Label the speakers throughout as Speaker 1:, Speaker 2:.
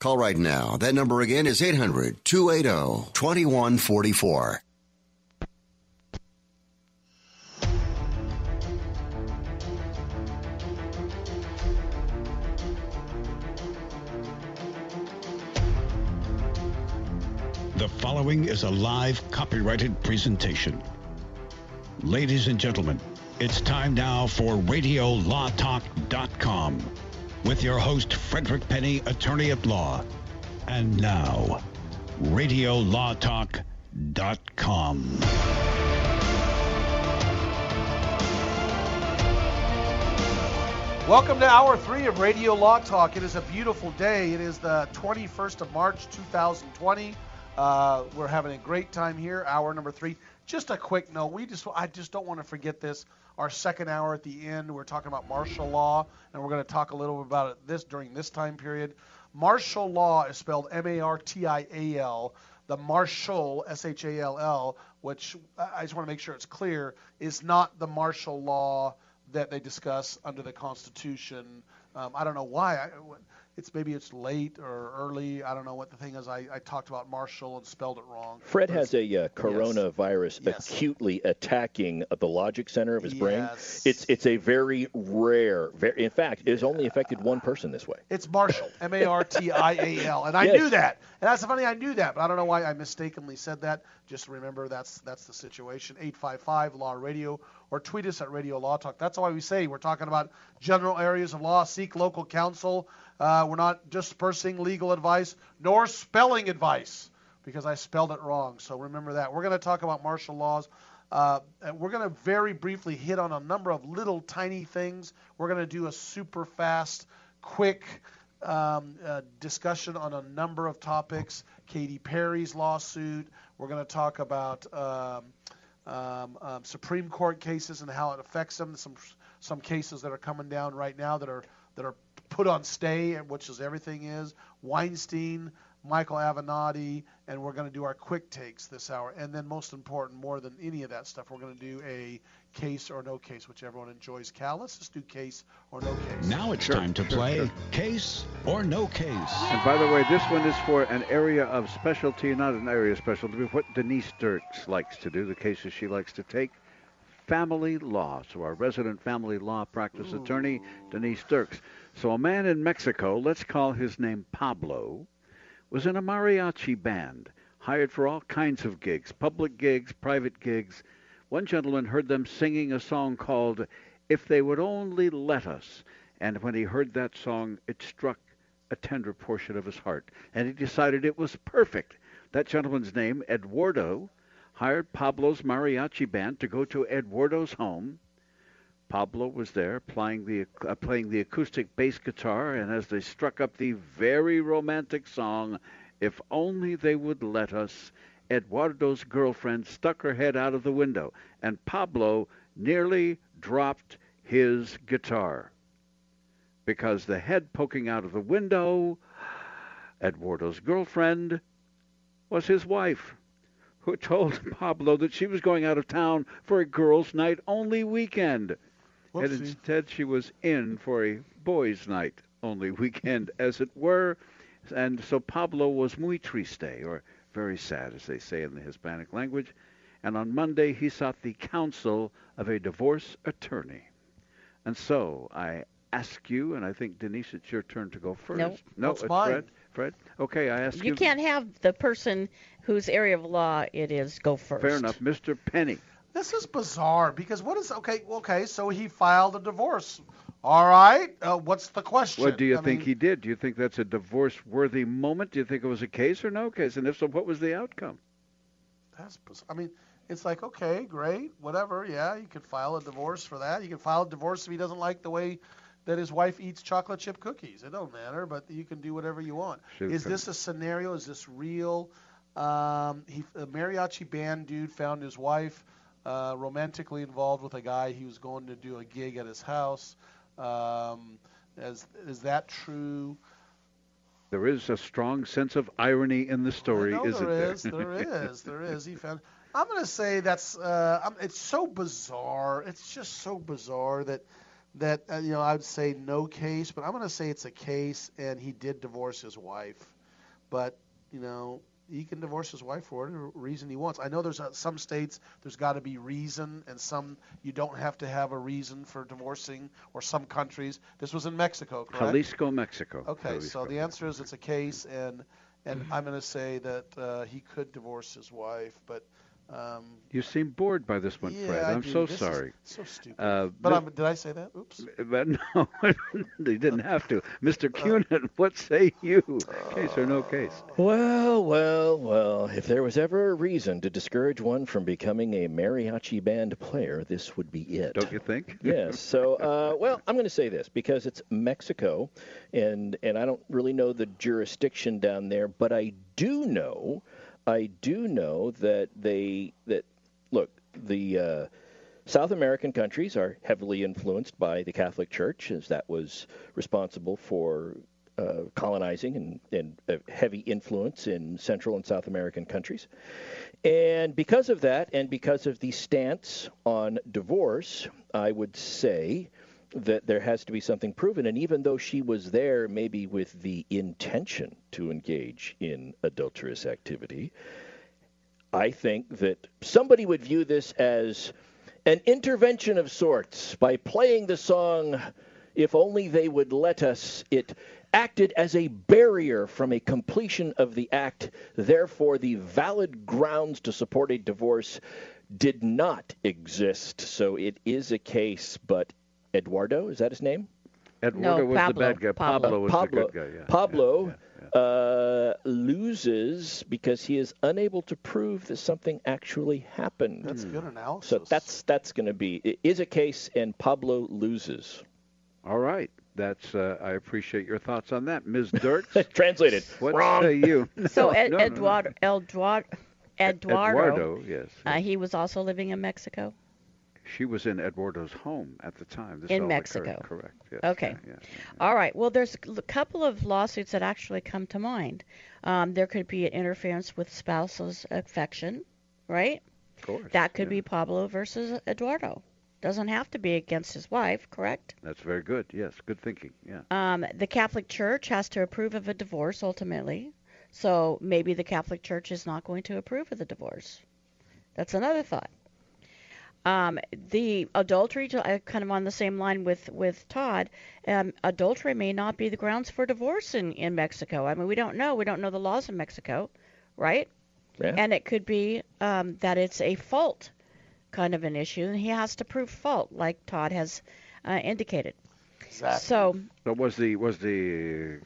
Speaker 1: Call right now. That number again is 800 280 2144.
Speaker 2: The following is a live copyrighted presentation. Ladies and gentlemen, it's time now for RadioLawTalk.com with your host, Frederick Penny, attorney at law. And now, RadioLawTalk.com.
Speaker 3: Welcome to hour three of Radio Law Talk. It is a beautiful day. It is the 21st of March, 2020. Uh, we're having a great time here. Hour number three. Just a quick note. We just I just don't want to forget this. Our second hour at the end, we're talking about martial law, and we're going to talk a little bit about it this during this time period. Martial law is spelled M-A-R-T-I-A-L. The martial, S-H-A-L-L, which I just want to make sure it's clear, is not the martial law that they discuss under the Constitution. Um, I don't know why. I, it's maybe it's late or early. I don't know what the thing is. I, I talked about Marshall and spelled it wrong.
Speaker 4: Fred has a uh, coronavirus
Speaker 3: Yes.
Speaker 4: acutely attacking the logic center of his brain.
Speaker 3: Yes.
Speaker 4: It's it's a very rare. Very, in fact, it has only affected one person this way.
Speaker 3: It's Marshall, M-A-R-T-I-A-L, and I
Speaker 4: Yes.
Speaker 3: knew that. And that's funny. I knew that, but I don't know why I mistakenly said that. Just remember that's that's the situation. 855 Law Radio or tweet us at Radio Law Talk. That's why we say we're talking about general areas of law. Seek local counsel. Uh, we're not dispersing legal advice nor spelling advice because I spelled it wrong. So remember that. We're going to talk about martial laws. Uh, we're going to very briefly hit on a number of little tiny things. We're going to do a super fast, quick um, uh, discussion on a number of topics. Katy Perry's lawsuit. We're going to talk about um, um, um, Supreme Court cases and how it affects them. Some some cases that are coming down right now that are that are put on stay, which is everything is Weinstein, Michael Avenatti, and we're going to do our quick takes this hour. And then most important, more than any of that stuff, we're going to do a case or no case, which everyone enjoys. Cal, let's just do case or no case.
Speaker 2: Now it's
Speaker 5: Sure,
Speaker 2: time to
Speaker 5: sure,
Speaker 2: play
Speaker 5: sure.
Speaker 2: Case or No Case.
Speaker 5: And by the way, this one is for an area of specialty, not an area of specialty, but what Denise Dirks likes to do, the cases she likes to take. Family law. So our resident family law practice attorney, Denise Dirks. So a man in Mexico, let's call his name Pablo, was in a mariachi band, hired for all kinds of gigs, public gigs, private gigs. One gentleman heard them singing a song called If They Would Only Let Us. And when he heard that song, it struck a tender portion of his heart. And he decided it was perfect. That gentleman's name, Eduardo, hired Pablo's mariachi band to go to Eduardo's home. Pablo was there playing the uh, playing the acoustic bass guitar, and as they struck up the very romantic song, "If Only They Would Let Us," Eduardo's girlfriend stuck her head out of the window, and Pablo nearly dropped his guitar because the head poking out of the window, Eduardo's girlfriend, was his wife, who told Pablo that she was going out of town for a girls' night only weekend. And instead, she was in for a boys' night only weekend, as it were. And so Pablo was muy triste, or very sad, as they say in the Hispanic language. And on Monday, he sought the counsel of a divorce attorney. And so I ask you, and I think Denise, it's your turn to go first.
Speaker 6: No.
Speaker 5: no,
Speaker 3: It's mine.
Speaker 5: Fred. Fred. Okay, I ask you.
Speaker 6: You can't have the person whose area of law it is go first.
Speaker 5: Fair enough, Mr. Penny.
Speaker 3: This is bizarre because what is okay? Okay, so he filed a divorce. All right, uh, what's the question?
Speaker 5: What do you
Speaker 3: I
Speaker 5: think
Speaker 3: mean,
Speaker 5: he did? Do you think that's a divorce-worthy moment? Do you think it was a case or no case? And if so, what was the outcome?
Speaker 3: That's biz- I mean, it's like okay, great, whatever. Yeah, you could file a divorce for that. You can file a divorce if he doesn't like the way that his wife eats chocolate chip cookies. It don't matter, but you can do whatever you want.
Speaker 5: Shoot,
Speaker 3: Is this a scenario? Is this real? Um, he, a mariachi band dude found his wife uh, romantically involved with a guy he was going to do a gig at his house. Um, is, is that true?
Speaker 5: There is a strong sense of irony in the story, isn't
Speaker 3: there
Speaker 5: there?
Speaker 3: is, there is, there is. He found. I'm gonna say that's. Uh, I'm, it's so bizarre. It's just so bizarre that that uh, you know I would say no case, but I'm gonna say it's a case, and he did divorce his wife, but you know he can divorce his wife for whatever reason he wants. I know there's uh, some states there's got to be reason, and some you don't have to have a reason for divorcing, or some countries. This was in Mexico, correct?
Speaker 5: Jalisco, Mexico.
Speaker 3: Okay, so the answer is it's a case, and and I'm going to say that uh, he could divorce his wife, but um,
Speaker 5: You seem bored by this one,
Speaker 3: yeah,
Speaker 5: Fred.
Speaker 3: I
Speaker 5: I'm
Speaker 3: do.
Speaker 5: so
Speaker 3: This is
Speaker 5: sorry.
Speaker 3: so stupid.
Speaker 5: Uh,
Speaker 3: but
Speaker 5: Mi-
Speaker 3: I'm, did I say that? Oops.
Speaker 5: But no, they didn't have to.
Speaker 3: Uh,
Speaker 5: Mr. Cunin, what say you? Case or no case?
Speaker 4: Well, well, well. If there was ever a reason to discourage one from becoming a mariachi band player, this would be it.
Speaker 5: Don't you think?
Speaker 4: yes. So, uh, well, I'm going to say this because it's Mexico, and and I don't really know the jurisdiction down there, but I do know, I do know that they that look the. Uh, South American countries are heavily influenced by the Catholic Church, as that was responsible for uh, colonizing and, and a heavy influence in Central and South American countries. And because of that, and because of the stance on divorce, I would say that there has to be something proven. And even though she was there, maybe with the intention to engage in adulterous activity, I think that somebody would view this as an intervention of sorts by playing the song If Only They Would Let Us. It acted as a barrier from a completion of the act. Therefore, the valid grounds to support a divorce did not exist. So it is a case, but Eduardo, is that his name?
Speaker 5: Eduardo was
Speaker 6: Pablo.
Speaker 5: the bad guy.
Speaker 6: Pablo.
Speaker 5: Pablo was
Speaker 4: Pablo,
Speaker 5: the good guy. Yeah.
Speaker 4: Pablo
Speaker 5: yeah, yeah,
Speaker 4: Uh, loses because he is unable to prove that something actually happened.
Speaker 3: That's good analysis.
Speaker 4: So that's that's going to be it is a case, and Pablo loses.
Speaker 5: All right. That's. Uh, I appreciate your thoughts on that, Ms. Dirks.
Speaker 4: Translated.
Speaker 5: what
Speaker 4: Wrong.
Speaker 5: say you?
Speaker 6: So Ed,
Speaker 5: no, no, no.
Speaker 6: Eduardo, Eduardo, Eduardo,
Speaker 5: Eduardo, yes.
Speaker 6: uh, he was also living in Mexico.
Speaker 5: She was in Eduardo's home at the time. This
Speaker 6: In
Speaker 5: all occurred.
Speaker 6: Mexico.
Speaker 5: Correct. Yes.
Speaker 6: Okay.
Speaker 5: Yeah, yeah, yeah.
Speaker 6: All right. Well, there's a couple of lawsuits that actually come to mind. Um, there could be an interference with spouse's affection, right?
Speaker 5: Of course.
Speaker 6: That could be Pablo versus Eduardo. Doesn't have to be against his wife, correct?
Speaker 5: That's very good. Yes. Good thinking. Yeah.
Speaker 6: Um, the Catholic Church has to approve of a divorce ultimately. So maybe the Catholic Church is not going to approve of the divorce. That's another thought. Um, the adultery, uh, kind of on the same line with with Todd, um, adultery may not be the grounds for divorce in in Mexico. I mean, we don't know. We don't know the laws in Mexico, right?
Speaker 4: Yeah.
Speaker 6: And it could be um, that it's a fault kind of an issue, and he has to prove fault, like Todd has uh, indicated.
Speaker 3: exactly.
Speaker 6: So
Speaker 5: So was the was the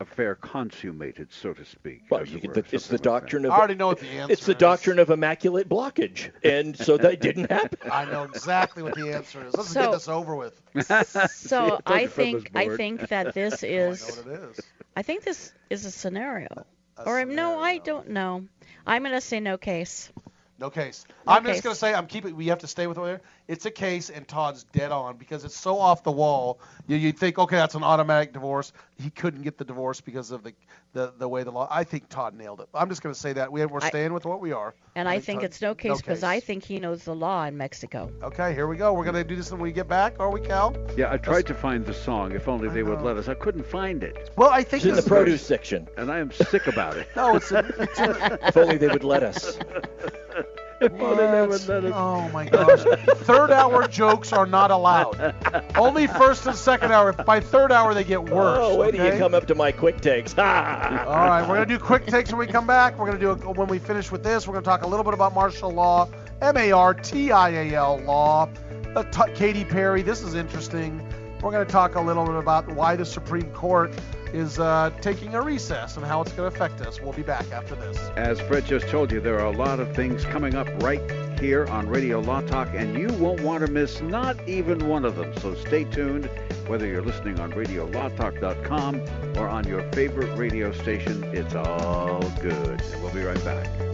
Speaker 5: affair consummated, so to speak?
Speaker 4: Well,
Speaker 5: as
Speaker 4: you
Speaker 5: it were,
Speaker 4: the, it's
Speaker 5: something
Speaker 4: the
Speaker 5: like that?
Speaker 4: doctrine of
Speaker 3: I already know what the answer
Speaker 4: it's the
Speaker 3: is.
Speaker 4: doctrine of immaculate blockage, and so that didn't happen.
Speaker 3: I know exactly what the answer is. Let's
Speaker 6: So-
Speaker 3: get this over with.
Speaker 6: So
Speaker 5: told
Speaker 6: I
Speaker 5: you
Speaker 6: think I think that this
Speaker 3: I know
Speaker 6: is
Speaker 3: what it is.
Speaker 6: I think this is a scenario.
Speaker 3: A
Speaker 6: or no, I don't know. I'm gonna say no case.
Speaker 3: No case.
Speaker 6: No
Speaker 3: I'm
Speaker 6: case.
Speaker 3: just gonna say I'm keeping. We have to stay with it. It's a case, and Todd's dead on because it's so off the wall. You you think okay, that's an automatic divorce. He couldn't get the divorce because of the the, the way the law. I think Todd nailed it. I'm just gonna say that we we're
Speaker 6: I-
Speaker 3: staying with what we are.
Speaker 6: And I, think
Speaker 3: Todd-
Speaker 6: it's no case because
Speaker 3: case.
Speaker 6: I think he knows the law in Mexico.
Speaker 3: Okay, here we go. We're gonna do this when we get back, are we, Cal?
Speaker 5: Yeah, I tried to find the song. If only they would let us. I couldn't find it,
Speaker 3: Well, I think
Speaker 4: It's in the produce section.
Speaker 5: and I am sick about it.
Speaker 3: No, it's in, it's in
Speaker 4: If only they would let us.
Speaker 3: oh my gosh. third hour jokes are not allowed. Only first and second hour. By third hour, they get worse.
Speaker 4: Oh, wait till you come up to my quick takes.
Speaker 3: All right, we're gonna do quick takes when we come back. We're gonna do a, when we finish with this. We're gonna talk a little bit about martial law, M-A-R-T-I-A-L law. Uh, t- Katy Perry. This is interesting. We're gonna talk a little bit about why the Supreme Court is uh, taking a recess and how it's gonna affect us. We'll be back after this.
Speaker 5: As Fred just told you, there are a lot of things coming up right here on Radio Law Talk, and you won't want to miss not even one of them. So stay tuned, whether you're listening on RadioLawTalk.com or on your favorite radio station. It's all good. We'll be right back.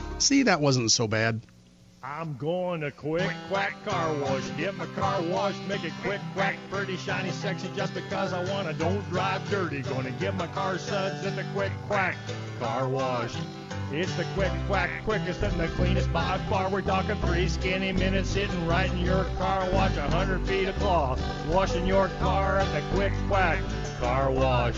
Speaker 7: See, that wasn't so bad.
Speaker 8: I'm going to Quick Quack Car Wash. Get my car washed, make it quick, quack, pretty, shiny, sexy, just because I want to. Don't drive dirty. To get my car suds at the Quick Quack Car Wash. It's the Quick Quack, quickest and the cleanest by far. We're talking three skinny minutes sitting right in your car. Watch a hundred feet of cloth. Washing your car at the Quick Quack Car Wash.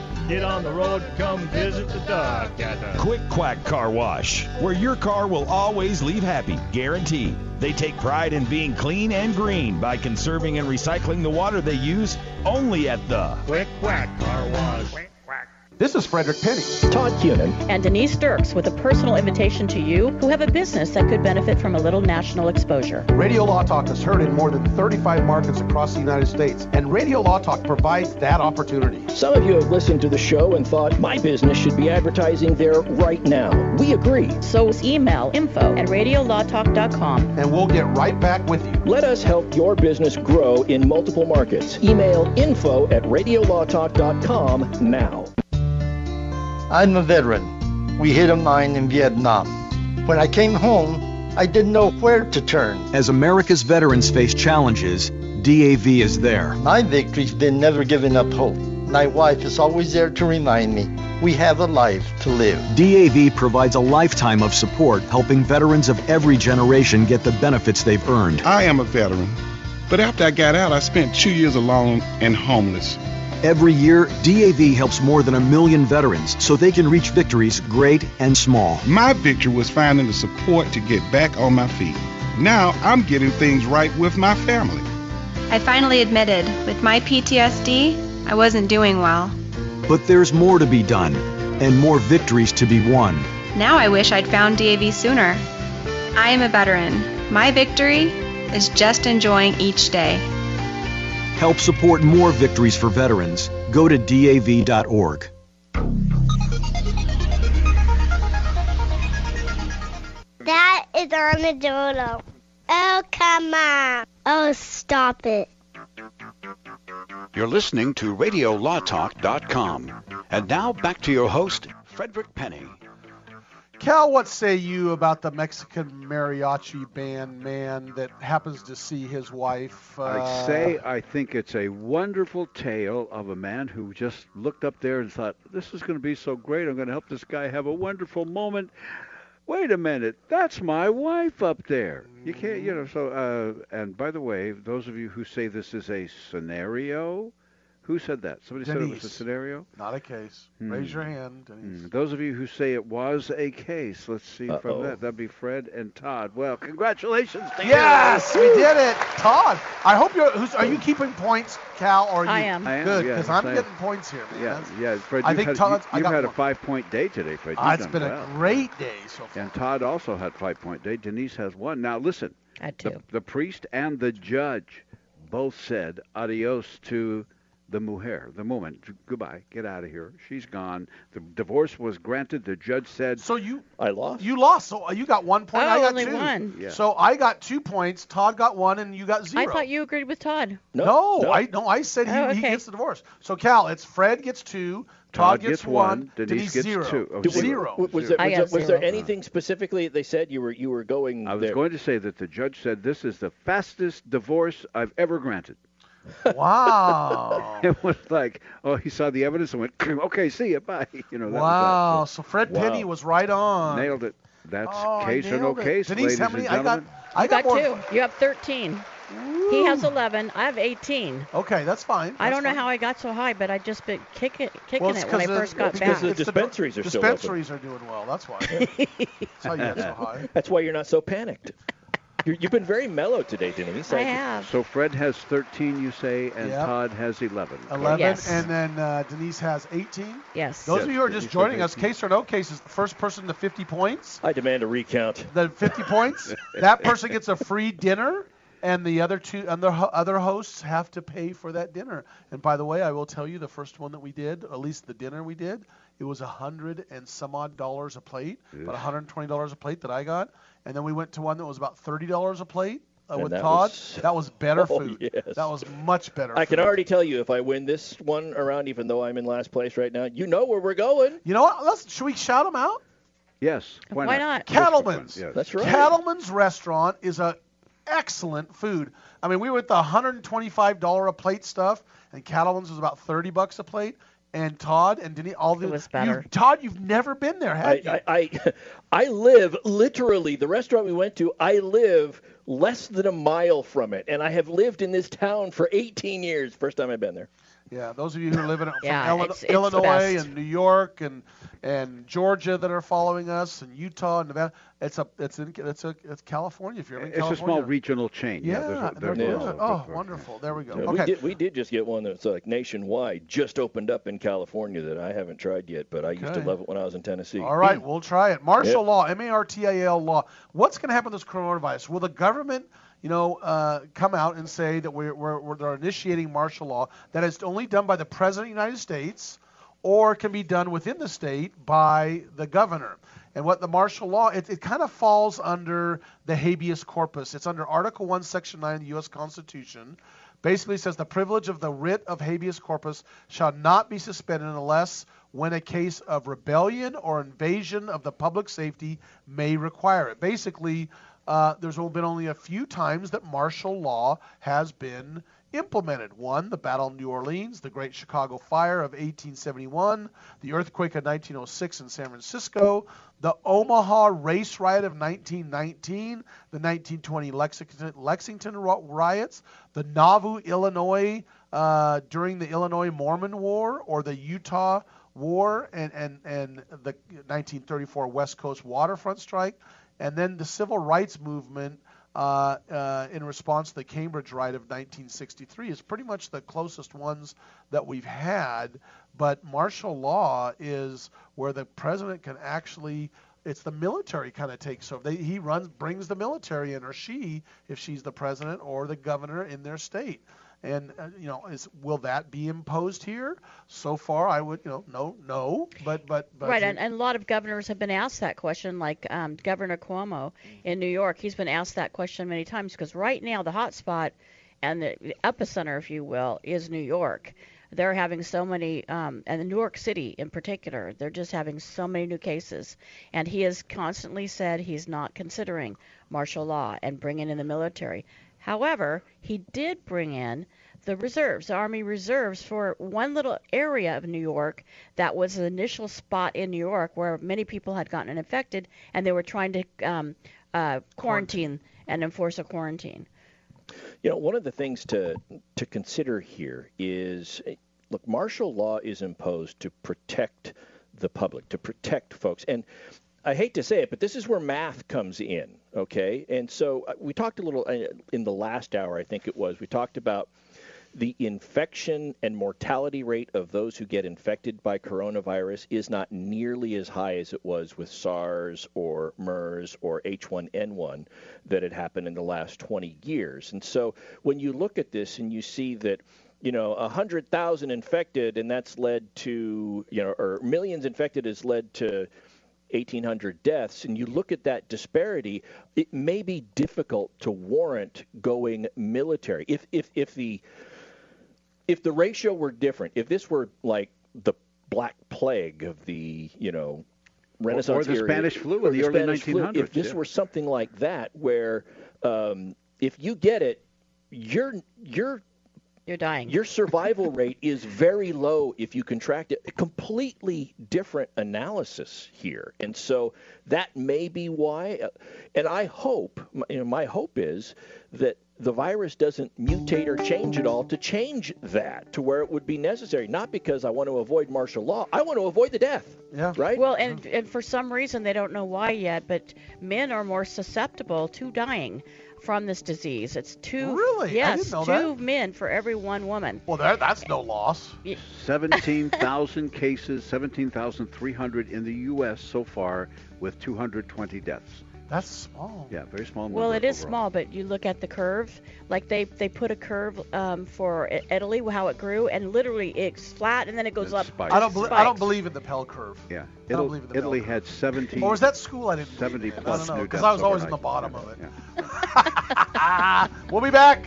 Speaker 8: get on the road, come visit the duck at the
Speaker 9: Quick Quack Car Wash, where your car will always leave happy, guaranteed. They take pride in being clean and green by conserving and recycling the water they use only at the
Speaker 8: Quick Quack Car Wash.
Speaker 3: This is Frederick Penny.
Speaker 4: Todd Cunin.
Speaker 6: And Denise Dirks with a personal invitation to you who have a business that could benefit from a little national exposure.
Speaker 3: Radio Law Talk is heard in more than 35 markets across the United States, and Radio Law Talk provides that opportunity.
Speaker 4: Some of you have listened to the show and thought my business should be advertising there right now. We agree.
Speaker 6: So email info at radiolawtalk.com.
Speaker 3: And we'll get right back with you.
Speaker 4: Let us help your business grow in multiple markets. Email info at radiolawtalk.com now.
Speaker 10: I'm a veteran. We hit a mine in Vietnam. When I came home, I didn't know where to turn.
Speaker 11: As America's veterans face challenges, DAV is there.
Speaker 10: My victory's been never giving up hope. My wife is always there to remind me we have a life to live.
Speaker 11: DAV provides a lifetime of support helping veterans of every generation get the benefits they've earned.
Speaker 12: I am a veteran, but after I got out, I spent two years alone and homeless.
Speaker 11: Every year, DAV helps more than a million veterans so they can reach victories great and small.
Speaker 12: My victory was finding the support to get back on my feet. Now I'm getting things right with my family.
Speaker 13: I finally admitted, with my PTSD, I wasn't doing well.
Speaker 11: But there's more to be done. and more victories to be won.
Speaker 13: Now I wish I'd found DAV sooner. I am a veteran. My victory is just enjoying each day.
Speaker 11: Help support more victories for veterans. Go to DAV.org.
Speaker 14: That is Armadillo. Oh, come on. Oh, stop it.
Speaker 2: You're listening to RadioLawTalk.com. And now back to your host, Frederick Penny.
Speaker 3: Cal, what say you about the Mexican mariachi band man that happens to see his wife? Uh,
Speaker 5: I say I think it's a wonderful tale of a man who just looked up there and thought, "This is going to be so great. I'm going to help this guy have a wonderful moment." Wait a minute, that's my wife up there. You can't, you know. So, uh, and by the way, those of you who say this is a scenario, who said that? Somebody said it was a scenario.
Speaker 3: Not a case.
Speaker 5: Hmm.
Speaker 3: Raise your hand, Denise.
Speaker 5: Hmm. Those of you who say it was a case, let's see
Speaker 3: Uh-oh.
Speaker 5: from that. That'd be Fred and Todd. Well, congratulations to you.
Speaker 3: Yes, we did it, Todd. I hope you're. Who's, are you keeping points, Cal? Or are you?
Speaker 6: I am.
Speaker 5: I am,
Speaker 3: Good,
Speaker 5: yeah,
Speaker 3: because I'm
Speaker 5: I am.
Speaker 3: getting points here, man.
Speaker 5: Yeah, yeah, Fred.
Speaker 3: I
Speaker 5: You've
Speaker 3: think
Speaker 5: had,
Speaker 3: Todd- I
Speaker 5: you,
Speaker 3: got
Speaker 5: have had
Speaker 3: one.
Speaker 5: a five-point day today, Fred. You've
Speaker 3: it's
Speaker 5: done
Speaker 3: been
Speaker 5: well.
Speaker 3: a great day so far.
Speaker 5: And Todd also had five-point day. Denise has one. Now listen.
Speaker 6: Had
Speaker 5: The, the priest and the judge both said adios to the mujer, the woman. Goodbye. Get out of here. She's gone. The divorce was granted. The judge said.
Speaker 3: So you
Speaker 4: I lost.
Speaker 3: you lost. So uh, you got one point.
Speaker 6: Oh,
Speaker 3: I got
Speaker 6: only
Speaker 3: two.
Speaker 6: one.
Speaker 5: Yeah.
Speaker 3: So I got two points. Todd got one, and you got zero.
Speaker 6: I thought you agreed with Todd.
Speaker 3: No,
Speaker 4: no.
Speaker 3: I no, I said he,
Speaker 6: Oh,
Speaker 3: he gets the divorce. So Cal, it's Fred gets two, Todd,
Speaker 5: Todd gets one, Denise gets
Speaker 3: zero.
Speaker 5: two. Oh,
Speaker 4: Did we-
Speaker 3: zero.
Speaker 4: Was, there, was, there, was there
Speaker 6: zero.
Speaker 4: anything specifically that they said you were you were going
Speaker 5: I was
Speaker 4: there?
Speaker 5: going to say that the judge said this is the fastest divorce I've ever granted.
Speaker 3: Wow.
Speaker 5: It was like, oh, he saw the evidence and went, okay, see you, bye. You know, that
Speaker 3: wow.
Speaker 5: was
Speaker 3: So Fred
Speaker 4: Wow.
Speaker 3: Penny was right on.
Speaker 5: Nailed it. That's
Speaker 3: Oh,
Speaker 5: case or no
Speaker 3: it.
Speaker 5: case,
Speaker 3: Denise,
Speaker 5: ladies
Speaker 3: how many?
Speaker 5: and
Speaker 3: I got.
Speaker 5: gentlemen.
Speaker 3: I got,
Speaker 6: got two. You have 13. He has 11. I have 18.
Speaker 3: Okay, that's fine.
Speaker 6: I don't know
Speaker 3: That's
Speaker 6: how I got so high, but I just been kicking kicking
Speaker 3: Well,
Speaker 6: it when I first
Speaker 3: the-
Speaker 6: got
Speaker 3: because
Speaker 6: back.
Speaker 4: the
Speaker 3: it's
Speaker 4: dispensaries are still.
Speaker 3: Dispensaries are doing well. That's why. that's how you get so high.
Speaker 4: That's why you're not so panicked. You're, you've been very mellow today, Denise.
Speaker 6: I have.
Speaker 5: So Fred has 13, you say, and
Speaker 3: Yep.
Speaker 5: Todd has 11.
Speaker 3: 11,
Speaker 6: Yes.
Speaker 3: and then uh, Denise has 18.
Speaker 6: Yes.
Speaker 3: Those
Speaker 5: Yes,
Speaker 3: of you who are
Speaker 5: Denise
Speaker 3: just joining us, case or no case is the first person to 50 points.
Speaker 4: I demand a recount.
Speaker 3: The 50 points, that person gets a free dinner, and the other two and the ho- other hosts have to pay for that dinner. And by the way, I will tell you, the first one that we did, at least the dinner we did, it was a hundred and some odd dollars a plate, about 120 dollars a plate that I got. And then we went to one that was about 30 dollars a plate uh, with
Speaker 4: that
Speaker 3: Todd.
Speaker 4: was-
Speaker 3: That was better
Speaker 4: Oh,
Speaker 3: food.
Speaker 4: yes.
Speaker 3: That was much better.
Speaker 4: I can already tell you if I win this one around, even though I'm in last place right now, you know where we're going.
Speaker 3: You know what? Let's should we shout them out?
Speaker 5: Yes. Why,
Speaker 6: Why not?
Speaker 5: Just for
Speaker 3: Cattleman's.
Speaker 5: Yes.
Speaker 4: That's right.
Speaker 3: Cattleman's Restaurant is a excellent food. I mean, we went the $125 a plate stuff, and Cattleman's was about 30 bucks a plate. And Todd and Denise, all the
Speaker 6: It was better.
Speaker 3: You, Todd, you've never been there, have
Speaker 4: I,
Speaker 3: you?
Speaker 4: I, I, I live literally the restaurant we went to. I live less than a mile from it, and I have lived in this town for 18 years. First time I've been there.
Speaker 3: Yeah, those of you who live in
Speaker 6: Yeah,
Speaker 3: Illinois,
Speaker 6: it's- it's
Speaker 3: Illinois and New York and and Georgia that are following us, and Utah and Nevada, it's a it's in it's a it's California. If you're in California.
Speaker 5: It's a small regional chain.
Speaker 3: Yeah,
Speaker 5: Yeah, there's a- there's
Speaker 3: good.
Speaker 5: lots
Speaker 3: Oh, wonderful. There we go.
Speaker 4: Yeah,
Speaker 3: okay.
Speaker 4: We did we did just get one that's like nationwide, just opened up in California that I haven't tried yet, but I used to love it when I was in Tennessee.
Speaker 3: All right, mm. we'll try it. Martial
Speaker 4: Yeah.
Speaker 3: law, M-A-R-T-I-A-L law. What's going to happen with this coronavirus? Will the government, you know, uh, come out and say that we're, we're, we're initiating martial law that is only done by the president of the United States, or can be done within the state by the governor? And what the martial law, it, it kind of falls under the habeas corpus. It's under Article 1, Section 9 of the U.S. Constitution. Basically says the privilege of the writ of habeas corpus shall not be suspended unless when a case of rebellion or invasion of the public safety may require it. Basically, uh, there's been only a few times that martial law has been implemented. One, the Battle of New Orleans, the Great Chicago Fire of 1871, the earthquake of 1906 in San Francisco, the Omaha Race Riot of 1919, the 1920 Lexington, Lexington riots, the Nauvoo, Illinois, uh, during the Illinois Mormon War, or the Utah War, and, and, and the 1934 West Coast waterfront strike, and then the civil rights movement uh, uh, in response to the Cambridge riot of 1963 is pretty much the closest ones that we've had. But martial law is where the president can actually it's the military kind of takes over. They, he runs, brings the military in, or she, if she's the president or the governor in their state. And uh, you know, is will that be imposed here? So far, I would, you know, no, no. But but, but
Speaker 6: right, and, and a lot of governors have been asked that question, like um, Governor Cuomo in New York. He's been asked that question many times because right now the hot spot and the, the epicenter, if you will, is New York they're having so many, um, and New York City in particular, they're just having so many new cases. And he has constantly said he's not considering martial law and bringing in the military. However, he did bring in the reserves, the Army reserves, for one little area of New York that was the initial spot in New York where many people had gotten infected, and they were trying to um, uh, quarantine and enforce a quarantine.
Speaker 4: You know, one of the things to to consider here is, look, martial law is imposed to protect the public, to protect folks, and I hate to say it, but this is where math comes in, okay? And so uh, we talked a little uh, in the last hour, I think it was. We talked about the infection and mortality rate of those who get infected by coronavirus is not nearly as high as it was with SARS or MERS or H1N1 that had happened in the last 20 years. And so when you look at this and you see that you know, 100,000 infected, and that's led to, you know, or millions infected has led to 1,800 deaths, and you look at that disparity, it may be difficult to warrant going military. If, if, if the if the ratio were different, if this were like the Black Plague of the, you know, Renaissance
Speaker 5: or, the Spanish flu in the, the early
Speaker 4: Spanish
Speaker 5: 1900s.
Speaker 4: Flu, if this
Speaker 5: yeah.
Speaker 4: were something like that, where um, if you get it, you're you're
Speaker 6: you're dying.
Speaker 4: Your survival rate is very low if you contract it. A completely different analysis here, and so that may be why. Uh, and I hope, you know, my hope is that the virus doesn't mutate or change at all to change that to where it would be necessary. Not because I want to avoid martial law, I want to avoid the death.
Speaker 3: Yeah.
Speaker 4: Right.
Speaker 6: Well, and, and for some reason they don't know why yet, but men are more susceptible to dying from this disease. It's two.
Speaker 3: Really?
Speaker 6: Yes,
Speaker 3: two
Speaker 6: that. men for every one woman.
Speaker 3: Well, there, that's no loss.
Speaker 5: Seventeen thousand cases, seventeen thousand three hundred in the U.S. so far, with 220 deaths.
Speaker 3: That's small.
Speaker 5: Yeah, very small.
Speaker 6: Well, it is
Speaker 5: overall.
Speaker 6: small, but you look at the curve. Like they they put a curve um, for Italy, how it grew, and literally it's flat and then it goes
Speaker 5: It
Speaker 6: up.
Speaker 5: spikes.
Speaker 3: I don't. Belie- I don't believe in the bell curve.
Speaker 5: Yeah,
Speaker 3: I don't
Speaker 5: Italy,
Speaker 3: believe in the
Speaker 5: Italy
Speaker 3: bell
Speaker 5: had 70.
Speaker 3: Or was that school? I didn't.
Speaker 5: 70
Speaker 3: believe
Speaker 5: plus
Speaker 3: I don't know because I was always in the
Speaker 5: overnight.
Speaker 3: bottom of it.
Speaker 5: Yeah.
Speaker 3: we'll be back.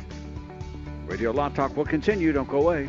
Speaker 5: Radio Law Talk will continue. Don't go away.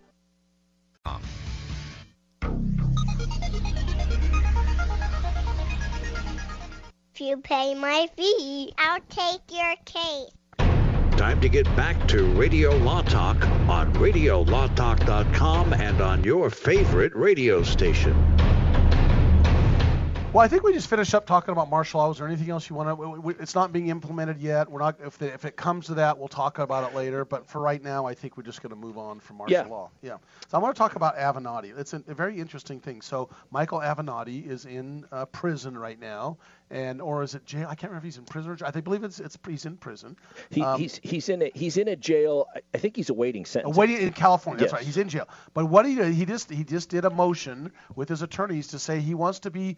Speaker 14: If you pay my fee, I'll take your case.
Speaker 5: Time to get back to Radio Law Talk on RadioLawTalk.com and on your favorite radio station.
Speaker 3: Well, I think we just finished up talking about martial law. Is there anything else you want to? It's not being implemented yet. We're not. If, the, if it comes to that, we'll talk about it later. But for right now, I think we're just going to move on from martial
Speaker 4: Yeah.
Speaker 3: law. Yeah. So I want to talk about Avenatti. It's a, a very interesting thing. So Michael Avenatti is in uh, prison right now, and or is it jail? I can't remember if he's in prison or jail. I think believe it's it's he's in prison.
Speaker 4: He,
Speaker 3: Um,
Speaker 4: he's he's in a he's in a jail. I- think he's awaiting sentence.
Speaker 3: Waiting in California. That's
Speaker 4: Yes.
Speaker 3: right. He's in jail. But what he he just he just did a motion with his attorneys to say he wants to be